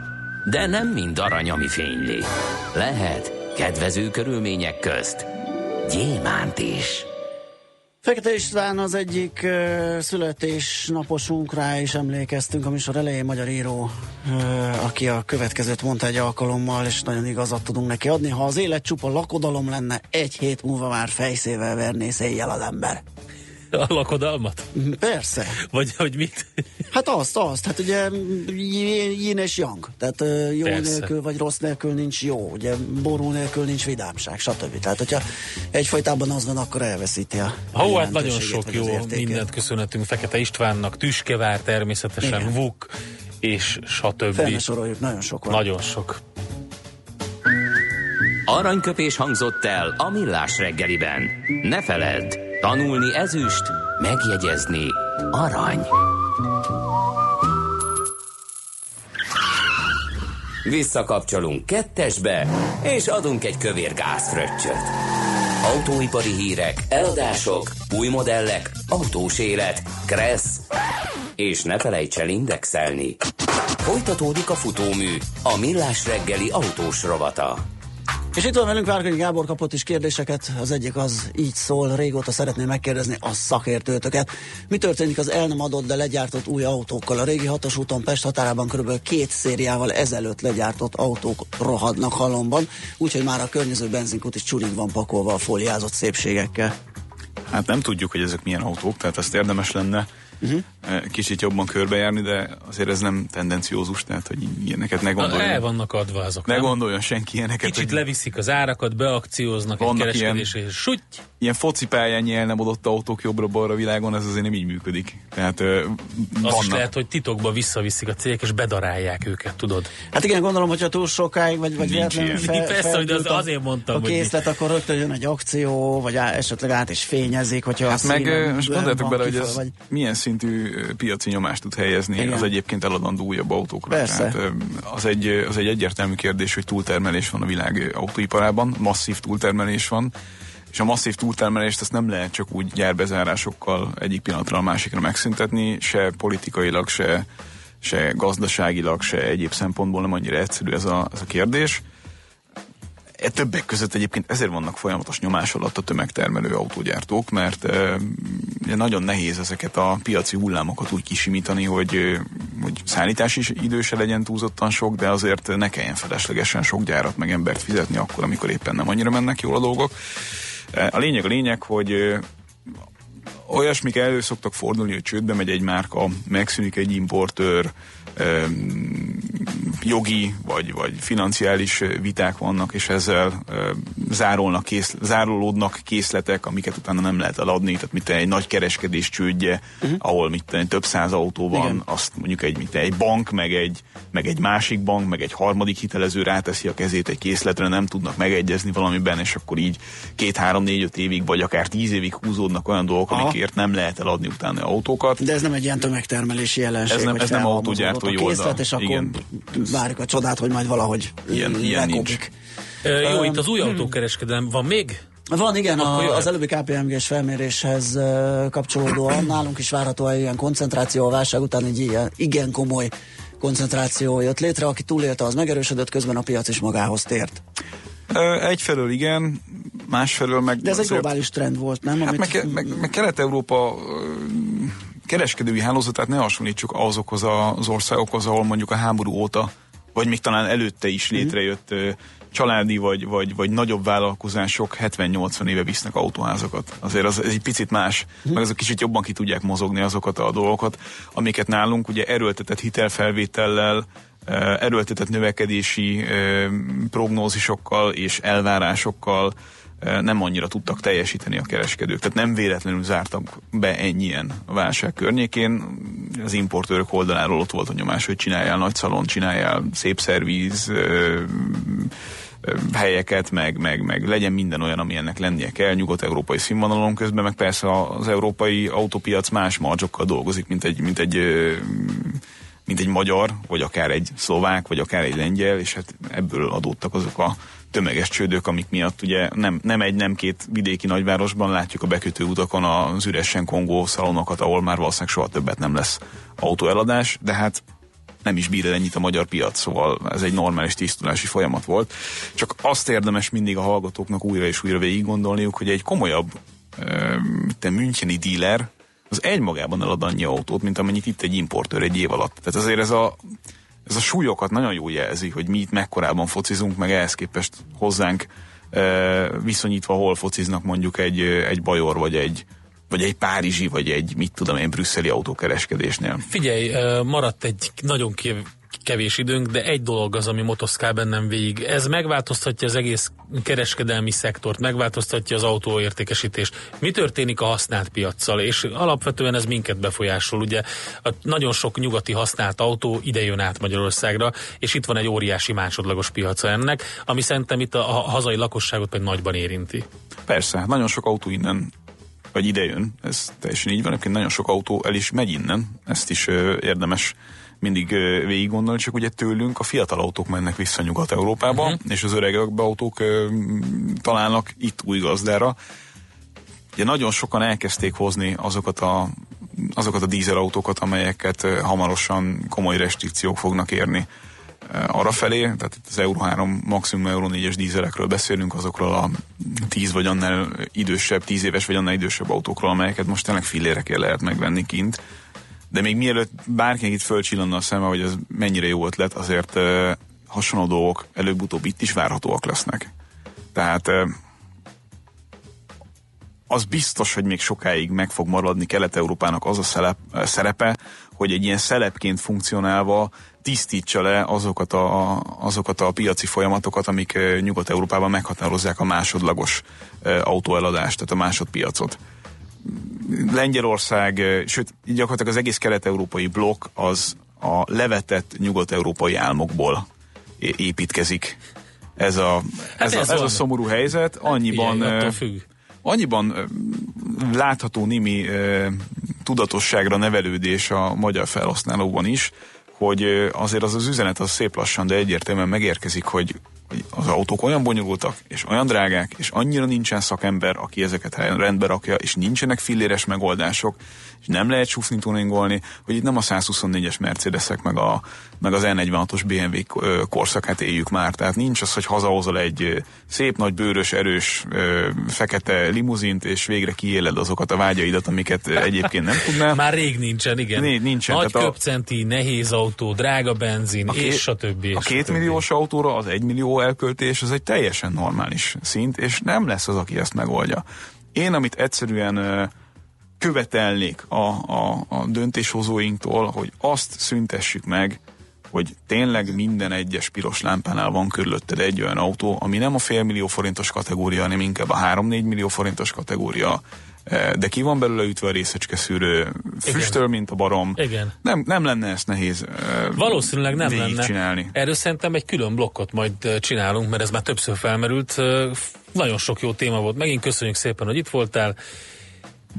De nem mind arany, ami fényli. Lehet kedvező körülmények közt gyémánt is. Fekete István az egyik uh, születésnaposunkra is emlékeztünk, a műsor elején magyar író, aki a következőt mondta egy alkalommal, és nagyon igazat tudunk neki adni. Ha az élet csupa lakodalom lenne, egy hét múlva már fejszével verné széjjel az ember. A lakodalmat? Persze. Vagy hogy mit? Hát azt, azt. Hát ugye yin és yang. Tehát jó Persze. nélkül vagy rossz nélkül nincs jó. Ugye ború nélkül nincs vidámság, stb. Tehát hogyha egyfajtában az van, akkor elveszíti a Hó, hát nagyon sok jó mindent köszönhetünk Fekete Istvánnak, Tüskevár természetesen, Igen. Vuk és stb. Felnesoroljuk, nagyon sok van. Nagyon sok. Aranyköpés hangzott el a millás reggeliben. Ne feledd, Tanulni ezüst, megjegyezni arany. Visszakapcsolunk kettesbe, és adunk egy kövér gázfröccsöt. Autóipari hírek, eladások, új modellek, autós élet, kressz, és ne felejts el indexelni. Folytatódik a futómű, a millás reggeli autós rovata. És itt van velünk Várkonyi Gábor kapott is kérdéseket. Az egyik az így szól, régóta szeretném megkérdezni a szakértőtöket. Mi történik az el nem adott, de legyártott új autókkal? A régi hatos úton Pest határában kb. két szériával ezelőtt legyártott autók rohadnak halomban, úgyhogy már a környező benzinkút is csurig van pakolva a fóliázott szépségekkel. Hát nem tudjuk, hogy ezek milyen autók, tehát ezt érdemes lenne uh-huh. kicsit jobban körbejárni, de azért ez nem tendenciózus, tehát hogy ilyeneket ne gondoljon. El vannak adva azok. Ne nem? gondoljon senki ilyeneket. Kicsit hogy leviszik az árakat, beakcióznak egy kereskedésre, és suty! Ilyen focipályányi el nem adott autók jobbra-balra világon, ez azért nem így működik. Tehát, uh, Az vannak. is lehet, hogy titokba visszaviszik a cégek, és bedarálják őket, tudod? Hát igen, gondolom, hogyha túl sokáig, vagy, vagy véletlenül fel, Persze, hogy az, azért mondtam, a készlet, hogy akkor rögtön jön egy akció, vagy á, esetleg át is fényezik, hogyha hát meg most gondoljátok bele, hogy ez vagy... milyen szintű piaci nyomást tud helyezni Igen. az egyébként eladandó újabb autókra. Persze. Tehát az egy, az egy egyértelmű kérdés, hogy túltermelés van a világ autóiparában, masszív túltermelés van, és a masszív túltermelést ezt nem lehet csak úgy gyárbezárásokkal egyik pillanatra a másikra megszüntetni, se politikailag, se, se gazdaságilag, se egyéb szempontból nem annyira egyszerű ez a, ez a kérdés. E többek között egyébként ezért vannak folyamatos nyomás alatt a tömegtermelő autógyártók, mert e, nagyon nehéz ezeket a piaci hullámokat úgy kisimítani, hogy, hogy szállítási idő se legyen túlzottan sok, de azért ne kelljen feleslegesen sok gyárat meg embert fizetni akkor, amikor éppen nem annyira mennek jól a dolgok. A lényeg a lényeg, hogy olyasmik elő szoktak fordulni, hogy csődbe megy egy márka, megszűnik egy importőr, jogi vagy, vagy financiális viták vannak, és ezzel zárolnak kész, zárolódnak készletek, amiket utána nem lehet eladni, tehát mit egy nagy kereskedés csődje, uh-huh. ahol mit több száz autó van, Igen. azt mondjuk egy, mit egy bank, meg egy, meg egy másik bank, meg egy harmadik hitelező ráteszi a kezét egy készletre, nem tudnak megegyezni valamiben, és akkor így két, három, négy, öt évig, vagy akár tíz évig húzódnak olyan dolgok, Aha. amikért nem lehet eladni utána autókat. De ez nem egy ilyen tömegtermelési jelenség. Ez nem, ez nem autógyártói oldal. és akkor Igen. várjuk a csodát, hogy majd valahogy ilyen, ilyen nincs. E, jó, um, itt az új autókereskedelem van még? Van, igen, a, az előbbi KPMG-s felméréshez kapcsolódóan nálunk is várható egy ilyen koncentráció a válság után egy ilyen igen komoly koncentráció jött létre, aki túlélte, az megerősödött, közben a piac is magához tért. Egyfelől igen, másfelől meg... De ez azért, egy globális trend volt, nem? Hát Amit... meg, meg, meg Kelet-Európa kereskedői hálózatát ne hasonlítsuk azokhoz az országokhoz, ahol mondjuk a háború óta, vagy még talán előtte is mhm. létrejött családi vagy, vagy, vagy nagyobb vállalkozások 70-80 éve visznek autóházakat. Azért az, ez egy picit más, uh-huh. meg azok kicsit jobban ki tudják mozogni azokat a dolgokat, amiket nálunk ugye erőltetett hitelfelvétellel, erőltetett növekedési prognózisokkal és elvárásokkal nem annyira tudtak teljesíteni a kereskedők. Tehát nem véletlenül zártak be ennyien a válság környékén. Az importőrök oldaláról ott volt a nyomás, hogy csináljál nagy szalon, csináljál szép szervíz, helyeket, meg, meg, meg legyen minden olyan, ami ennek lennie kell, nyugat-európai színvonalon közben, meg persze az európai autópiac más marzsokkal dolgozik, mint egy, mint egy mint egy magyar, vagy akár egy szlovák, vagy akár egy lengyel, és hát ebből adódtak azok a tömeges csődök, amik miatt ugye nem, nem egy, nem két vidéki nagyvárosban látjuk a bekötő utakon az üresen kongó szalonokat, ahol már valószínűleg soha többet nem lesz autóeladás, de hát nem is bír el ennyit a magyar piac, szóval ez egy normális tisztulási folyamat volt. Csak azt érdemes mindig a hallgatóknak újra és újra végig gondolniuk, hogy egy komolyabb te Müncheni díler az egymagában elad annyi autót, mint amennyit itt egy importőr egy év alatt. Tehát azért ez a, ez a súlyokat nagyon jól jelzi, hogy mi itt mekkorában focizunk, meg ehhez képest hozzánk viszonyítva, hol fociznak mondjuk egy, egy Bajor, vagy egy, vagy egy párizsi, vagy egy, mit tudom én, brüsszeli autókereskedésnél. Figyelj, maradt egy nagyon kevés időnk, de egy dolog az, ami motoszkál bennem végig. Ez megváltoztatja az egész kereskedelmi szektort, megváltoztatja az autóértékesítést. Mi történik a használt piaccal? És alapvetően ez minket befolyásol. Ugye a nagyon sok nyugati használt autó ide jön át Magyarországra, és itt van egy óriási másodlagos piaca ennek, ami szerintem itt a, hazai lakosságot pedig nagyban érinti. Persze, nagyon sok autó innen vagy ide jön, ez teljesen így van, egyébként nagyon sok autó el is megy innen, ezt is ö, érdemes mindig végig gondolni, csak ugye tőlünk a fiatal autók mennek vissza Nyugat-Európába, uh-huh. és az öreg autók találnak itt új gazdára. Ugye nagyon sokan elkezdték hozni azokat a, azokat a dízelautókat, amelyeket hamarosan komoly restrikciók fognak érni arra felé, tehát itt az Euro 3, maximum Euro 4-es dízelekről beszélünk, azokról a 10 vagy annál idősebb, 10 éves vagy annál idősebb autókról, amelyeket most tényleg fillérekért lehet megvenni kint de még mielőtt bárkinek itt fölcsillanna a szeme, hogy ez mennyire jó ötlet, azért uh, hasonló dolgok előbb-utóbb itt is várhatóak lesznek. Tehát uh, az biztos, hogy még sokáig meg fog maradni Kelet-Európának az a szelep, szerepe, hogy egy ilyen szelepként funkcionálva tisztítsa le azokat a, azokat a piaci folyamatokat, amik Nyugat-Európában meghatározzák a másodlagos autóeladást, tehát a másodpiacot. Lengyelország, sőt, gyakorlatilag az egész kelet-európai blokk az a levetett nyugat-európai álmokból építkezik. Ez a, hát ez, ez, a, ez a szomorú helyzet. Annyiban, Igen, annyiban látható némi tudatosságra nevelődés a magyar felhasználóban is, hogy azért az az üzenet az szép lassan, de egyértelműen megérkezik, hogy az autók olyan bonyolultak, és olyan drágák, és annyira nincsen szakember, aki ezeket rendbe rakja, és nincsenek filléres megoldások, és nem lehet csúszni tuningolni, hogy itt nem a 124-es Mercedesek meg, a, meg az N46-os BMW korszakát éljük már. Tehát nincs az, hogy hazahozol egy szép nagy bőrös, erős, fekete limuzint, és végre kiéled azokat a vágyaidat, amiket egyébként nem tudnál. Már rég nincsen, igen. Né, nincsen. Nagy köpcenti, a, nehéz autó, drága benzin, a és a többi. A két milliós autóra az egy millió elköltés, az egy teljesen normális szint, és nem lesz az, aki ezt megoldja. Én, amit egyszerűen követelnék a, a, a döntéshozóinktól, hogy azt szüntessük meg, hogy tényleg minden egyes piros lámpánál van körülötted egy olyan autó, ami nem a félmillió forintos kategória, hanem inkább a 3-4 millió forintos kategória, de ki van belőle ütve a részecske szűrő, füstöl, Igen. mint a barom. Igen. Nem, nem lenne ezt nehéz e, Valószínűleg nem lenne. Csinálni. Erről szerintem egy külön blokkot majd e, csinálunk, mert ez már többször felmerült. Nagyon sok jó téma volt. Megint köszönjük szépen, hogy itt voltál.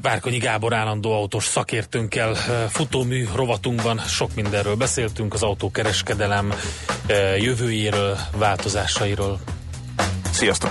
Várkonyi Gábor állandó autós szakértőnkkel futómű rovatunkban sok mindenről beszéltünk, az autókereskedelem jövőjéről, változásairól. Sziasztok!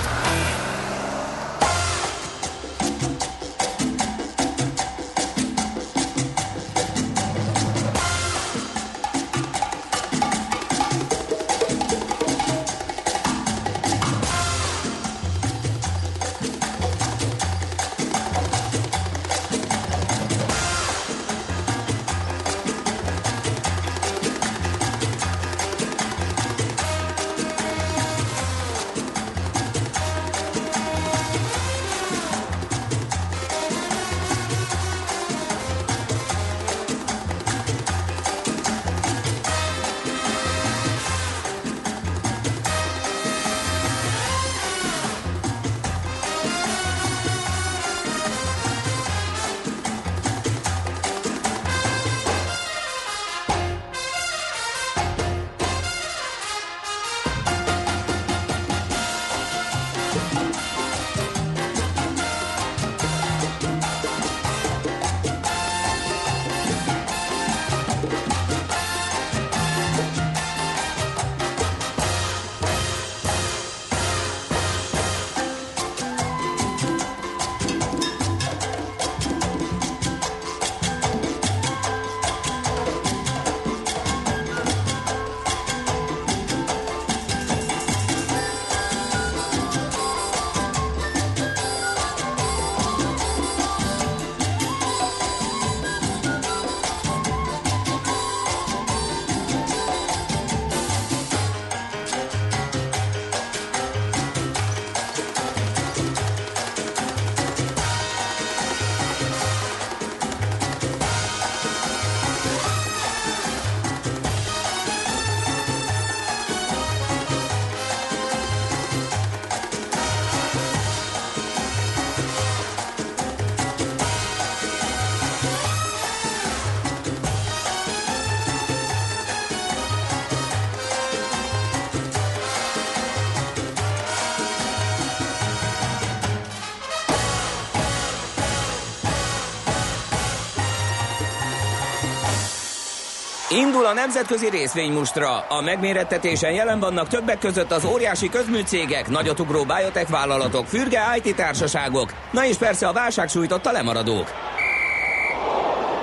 Indul a nemzetközi részvénymustra. A megmérettetésen jelen vannak többek között az óriási közműcégek, nagyotugró biotech vállalatok, fürge IT társaságok, na és persze a válság sújtotta lemaradók.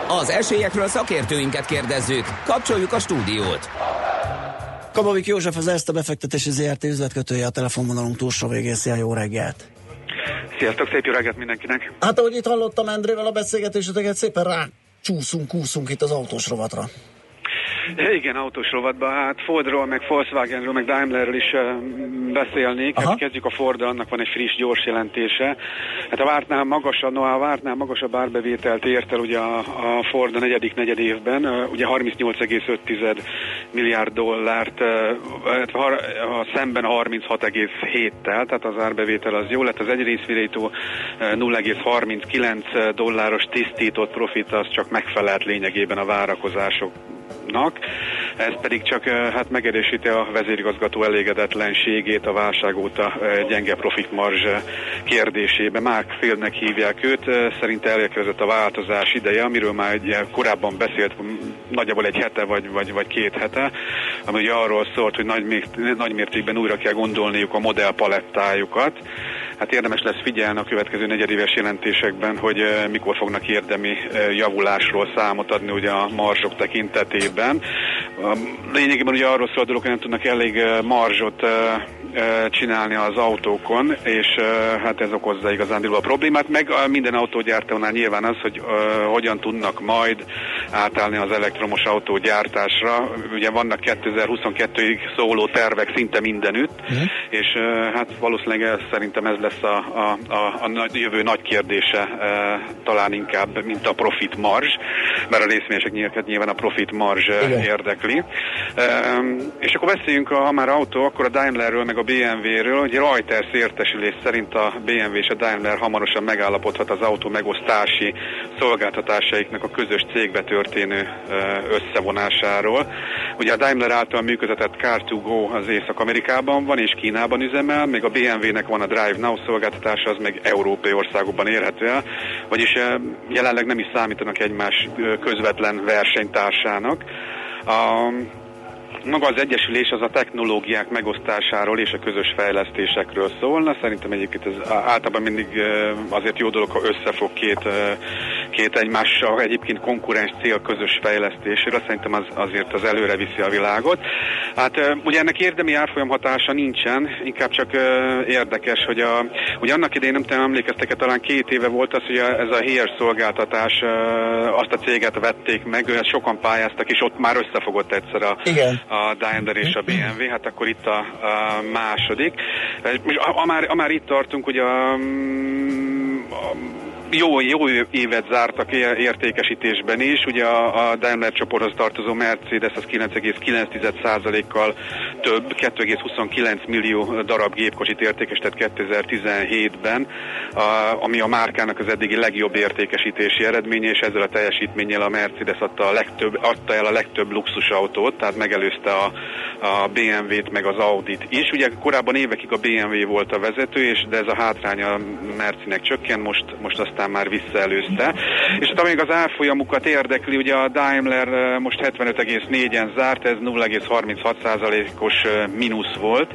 Az esélyekről szakértőinket kérdezzük. Kapcsoljuk a stúdiót. Kabavik József az ezt a befektetési ZRT üzletkötője a telefonvonalunk túlsó végén. Szia, jó reggelt! Sziasztok, szép jó reggelt mindenkinek! Hát ahogy itt hallottam Endrével a beszélgetéseket, szépen rá csúszunk, kúszunk itt az autós rovatra. Igen, autós rovatban. Hát Fordról, meg Volkswagenről, meg Daimlerről is beszélnék. Hát kezdjük a Ford, annak van egy friss, gyors jelentése. Hát a vártnál magasabb, no, a vártnál magasabb árbevételt ért el ugye a, a Ford a negyedik negyed évben, ugye 38,5 milliárd dollárt, uh, a, a szemben 36,7-tel, tehát az árbevétel az jó lett. Az egy részvirító 0,39 dolláros tisztított profit az csak megfelelt lényegében a várakozások nak. Ez pedig csak hát megerősíti a vezérigazgató elégedetlenségét a válság óta gyenge profitmarzs kérdésében. Mark Fieldnek hívják őt, szerint elérkezett a változás ideje, amiről már egy korábban beszélt nagyjából egy hete vagy, vagy, vagy két hete, ami ugye arról szólt, hogy nagy, nagy mértékben újra kell gondolniuk a modellpalettájukat. Hát érdemes lesz figyelni a következő negyedéves jelentésekben, hogy mikor fognak érdemi javulásról számot adni ugye a marzsok tekintetében. Lényegében ugye arról szól a dolog, hogy nem tudnak elég marzsot csinálni az autókon, és hát ez okozza igazán a problémát, meg minden autógyártónál nyilván az, hogy hogyan tudnak majd átállni az elektromos autógyártásra. Ugye vannak 2022-ig szóló tervek szinte mindenütt, uh-huh. és hát valószínűleg szerintem ez lesz a, a, a, a jövő nagy kérdése talán inkább, mint a profit marzs, mert a részvényesek nyilván a profit marzs érdekli. És akkor beszéljünk, ha már autó, akkor a Daimlerről, meg a BMW-ről, hogy Reuters értesülés szerint a BMW és a Daimler hamarosan megállapodhat az autó megosztási szolgáltatásaiknak a közös cégbe történő összevonásáról. Ugye a Daimler által működtetett Car2Go az Észak-Amerikában van és Kínában üzemel, még a BMW-nek van a Drive Now szolgáltatása, az meg európai országokban érhető el, vagyis jelenleg nem is számítanak egymás közvetlen versenytársának. A maga az egyesülés az a technológiák megosztásáról és a közös fejlesztésekről szólna. Szerintem egyébként ez általában mindig azért jó dolog, ha összefog két, két egymással egyébként konkurens cél közös fejlesztésére. Szerintem az azért az előre viszi a világot. Hát ugye ennek érdemi árfolyam hatása nincsen, inkább csak érdekes, hogy a, ugye annak idején nem tudom, emlékeztek talán két éve volt az, hogy ez a HR szolgáltatás azt a céget vették meg, sokan pályáztak, és ott már összefogott egyszer a, Igen a Daimler és a BMW, hát akkor itt a, a második. És a, a, már, a már itt tartunk, hogy a, a jó, jó évet zártak értékesítésben is. Ugye a, a Daimler csoporthoz tartozó Mercedes az 9,9%-kal több, 2,29 millió darab gépkocsit értékesített 2017-ben, a, ami a márkának az eddigi legjobb értékesítési eredménye, és ezzel a teljesítménnyel a Mercedes adta, a legtöbb, adta el a legtöbb luxusautót, tehát megelőzte a, a BMW-t meg az Audit is. Ugye korábban évekig a BMW volt a vezető, és de ez a hátránya a Mercinek csökken, most, most azt aztán már visszaelőzte. És hát amíg az árfolyamukat érdekli, ugye a Daimler most 75,4-en zárt, ez 0,36%-os mínusz volt.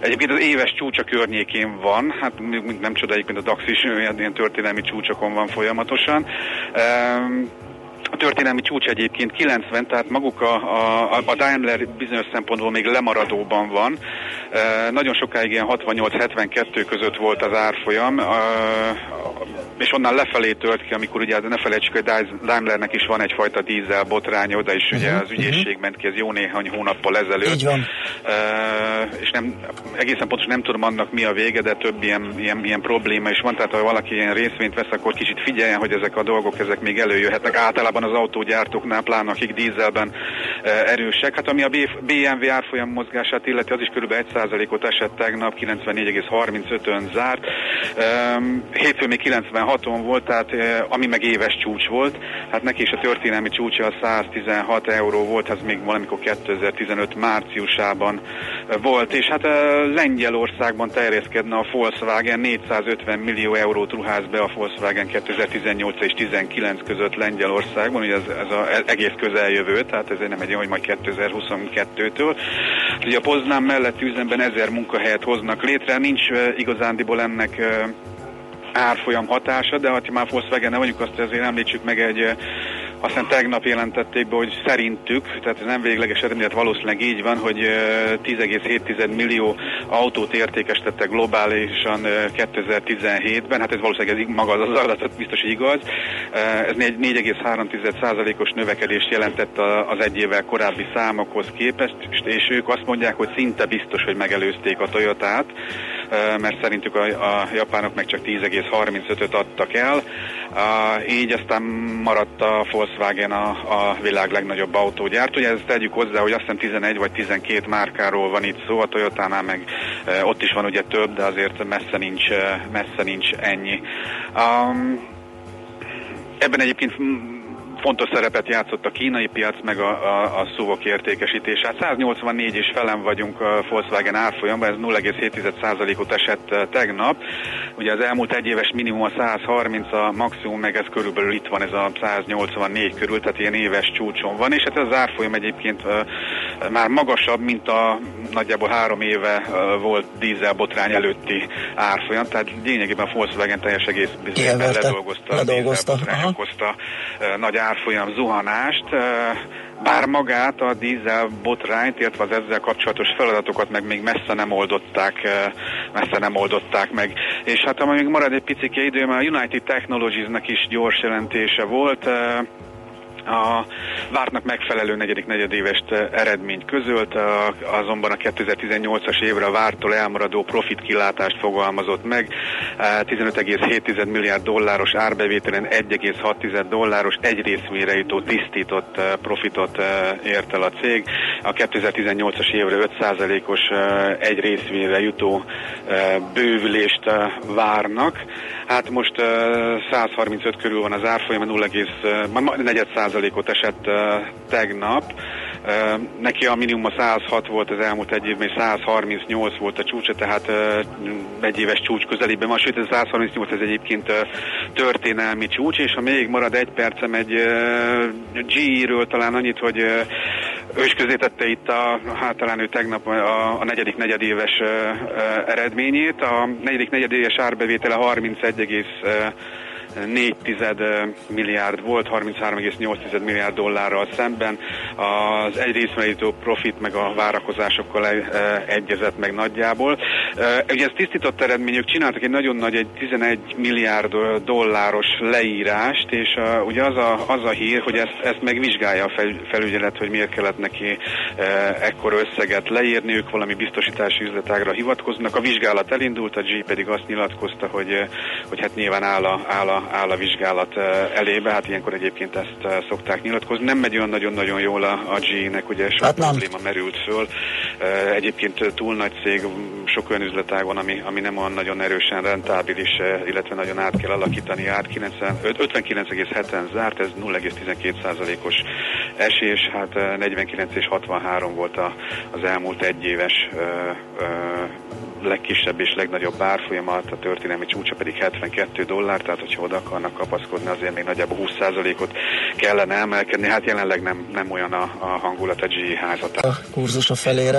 Egyébként az éves csúcsa környékén van, hát nem csodáljuk, mint a DAX is ilyen történelmi csúcsokon van folyamatosan. A történelmi csúcs egyébként 90, tehát maguk a, a, a Daimler bizonyos szempontból még lemaradóban van. E, nagyon sokáig ilyen 68-72 között volt az árfolyam. E, és onnan lefelé tört ki, amikor ugye ne felejtsük, hogy Daimlernek is van egyfajta dízel botránya, oda is uh-huh, ugye mhm, az ügyészség uh-huh. ment ki, ez jó néhány hónappal ezelőtt. Így van. Uh, és nem, egészen pontosan nem tudom annak mi a vége, de több ilyen, ilyen, ilyen probléma is van, tehát ha valaki ilyen részvényt vesz, akkor kicsit figyeljen, hogy ezek a dolgok ezek még előjöhetnek. Általában az autógyártóknál, pláne akik dízelben uh, erősek. Hát ami a BMW árfolyam mozgását illeti, az is kb. 1%-ot esett tegnap, 94,35-ön zárt. Um, hétfőn még 90 6-on volt, tehát ami meg éves csúcs volt, hát neki is a történelmi csúcsa a 116 euró volt, ez még valamikor 2015 márciusában volt, és hát Lengyelországban terjeszkedne a Volkswagen, 450 millió eurót ruház be a Volkswagen 2018 és 19 között Lengyelországban, ugye ez, ez az egész közeljövő, tehát ez nem egy olyan, hogy majd 2022-től. Ugye a Poznán mellett üzemben ezer munkahelyet hoznak létre, nincs igazándiból ennek árfolyam hatása, de ha már Volkswagen nem vagyunk, azt azért említsük meg egy aztán tegnap jelentették be, hogy szerintük, tehát ez nem végleges eredmény, hát valószínűleg így van, hogy 10,7 millió autót értékestettek globálisan 2017-ben, hát ez valószínűleg ez maga az adat, biztos igaz. Ez 4,3%-os növekedést jelentett az egy évvel korábbi számokhoz képest, és ők azt mondják, hogy szinte biztos, hogy megelőzték a Toyotát, mert szerintük a, a japánok meg csak 10,35-öt adtak el. Így aztán maradt a Volkswagen a, a világ legnagyobb autógyártója. Ezt tegyük hozzá, hogy azt hiszem 11 vagy 12 márkáról van itt szó, a Toyotánál meg ott is van ugye több, de azért messze nincs, messze nincs ennyi. Um, ebben egyébként fontos szerepet játszott a kínai piac, meg a, a, a szuvok értékesítés. Hát 184 és felem vagyunk a Volkswagen árfolyamban, ez 0,7%-ot esett tegnap. Ugye az elmúlt egy éves minimum a 130, a maximum meg ez körülbelül itt van, ez a 184 körül, tehát ilyen éves csúcson van, és hát az árfolyam egyébként már magasabb, mint a nagyjából három éve volt dízelbotrány előtti árfolyam, tehát lényegében a Volkswagen teljes egész ledolgozta, ledolgozta. a okozta nagy árfolyam zuhanást, bár magát a dízel botrányt, illetve az ezzel kapcsolatos feladatokat meg még messze nem oldották, messze nem oldották meg. És hát ha még marad egy picit idő, mert a United Technologies-nek is gyors jelentése volt, a vártnak megfelelő negyedik negyedéves eredményt közölt, azonban a 2018-as évre a vártól elmaradó profit kilátást fogalmazott meg. 15,7 milliárd dolláros árbevételen 1,6 dolláros egy részmére jutó tisztított profitot ért el a cég. A 2018-as évre 5%-os egy részmére jutó bővülést várnak. Hát most 135 körül van az árfolyam, 0,4 százalékot esett tegnap. Neki a minimum a 106 volt az elmúlt egy évben, és 138 volt a csúcsa, tehát egy éves csúcs közelében van, sőt ez 138 ez egyébként történelmi csúcs, és ha még marad egy percem egy GE-ről talán annyit, hogy ő is közé tette itt a, hát talán ő tegnap a, a negyedik negyedéves eredményét. A negyedik negyedéves árbevétele 31, 4 milliárd volt, 33,8 milliárd dollárral szemben. Az egy részmerítő profit meg a várakozásokkal egyezett meg nagyjából. Ugye ez tisztított eredményük, csináltak egy nagyon nagy, egy 11 milliárd dolláros leírást, és ugye az a, az a hír, hogy ezt, ezt megvizsgálja a felügyelet, hogy miért kellett neki ekkor összeget leírni, ők valami biztosítási üzletágra hivatkoznak. A vizsgálat elindult, a G pedig azt nyilatkozta, hogy, hogy hát nyilván áll a, áll a áll a vizsgálat elébe, hát ilyenkor egyébként ezt szokták nyilatkozni. Nem megy olyan nagyon-nagyon jól a, a G-nek, ugye sok hát probléma merült föl. Egyébként túl nagy cég, sok olyan üzletág van, ami, ami nem olyan nagyon erősen rentábilis, illetve nagyon át kell alakítani. Át 59,7-en zárt, ez 0,12%-os esés, hát 49 és 63 volt a, az elmúlt egyéves legkisebb és legnagyobb árfolyamat, a történelmi csúcsa pedig 72 dollár, tehát hogyha oda akarnak kapaszkodni, azért még nagyjából 20%-ot kellene emelkedni. Hát jelenleg nem, nem olyan a, a hangulat a GE házat. A kurzus a felére.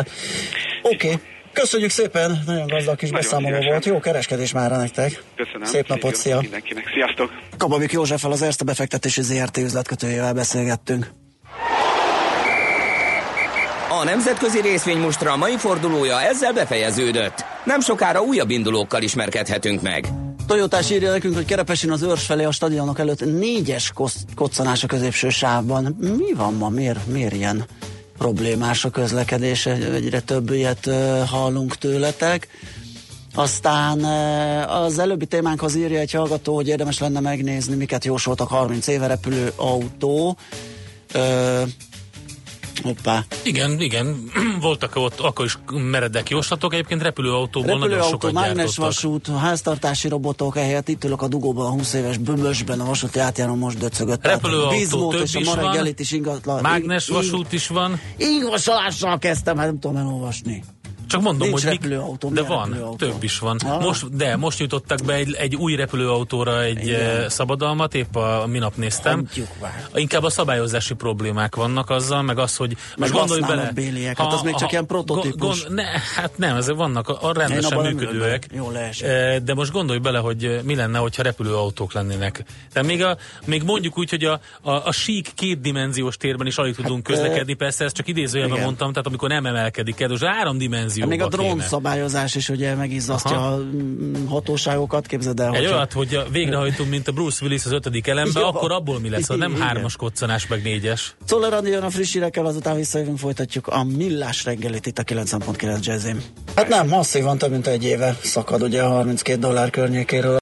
Oké. Okay. Köszönjük szépen, nagyon gazdag kis nagyon beszámoló szívesen. volt. Jó kereskedés már nektek. Köszönöm. Szép napot, szia. Mindenkinek. Sziasztok. Kababik Józseffel az Erste befektetési ZRT üzletkötőjével beszélgettünk. A nemzetközi részvénymustra mai fordulója ezzel befejeződött. Nem sokára újabb indulókkal ismerkedhetünk meg. Toyotás írja nekünk, hogy Kerepesin az őrs felé a stadionok előtt négyes koccanás a középső sávban. Mi van ma? Miért, miért ilyen problémás a közlekedés? Egyre több ilyet hallunk tőletek. Aztán az előbbi témánkhoz írja egy hallgató, hogy érdemes lenne megnézni, miket jósoltak 30 éve repülő autó. Hoppá. Igen, igen, [clears throat] voltak ott akkor is meredek jóslatok, egyébként repülőautóból Repülőautó, nagyon sokat mágnes vasút, háztartási robotok, ehelyett itt ülök a dugóban a 20 éves bömbösben, a vasúti átjáró most döcögött. Repülőautó több és is a van, is ingatlan. Mágnes vasút is van. Ingvasolással kezdtem, hát nem tudom elolvasni. Csak mondom, Nincs hogy repülőautó, de van, repülőautó? több is van. Ah. Most, de most jutottak be egy, egy új repülőautóra egy Igen. szabadalmat, épp a, a minap néztem. Inkább a szabályozási problémák vannak azzal, meg az, hogy meg gondolj bele. Béliek, hát az még csak ilyen prototípus. Gond, ne, hát nem, ezek vannak a, a rendesen működőek. Jó de most gondolj bele, hogy mi lenne, hogyha repülőautók lennének. Tehát még, a, még mondjuk úgy, hogy a, a, a sík kétdimenziós térben is alig tudunk hát, közlekedni, persze ezt csak idézőjelben mondtam, tehát amikor nem emelkedik el, most háromdimenzióban Még a drón szabályozás is ugye megizzasztja a mm, hatóságokat, képzeld el. Egy olyat, hogy végrehajtunk, mint a Bruce Willis az ötödik elembe, [laughs] akkor abból mi lesz? Nem hármas koccanás, meg négyes. Czoller Andi jön a friss hírekkel, azután visszajövünk, folytatjuk a millás reggelit itt a 9.9 jazzim. Hát nem, masszívan több mint egy éve szakad ugye a 32 dollár környékéről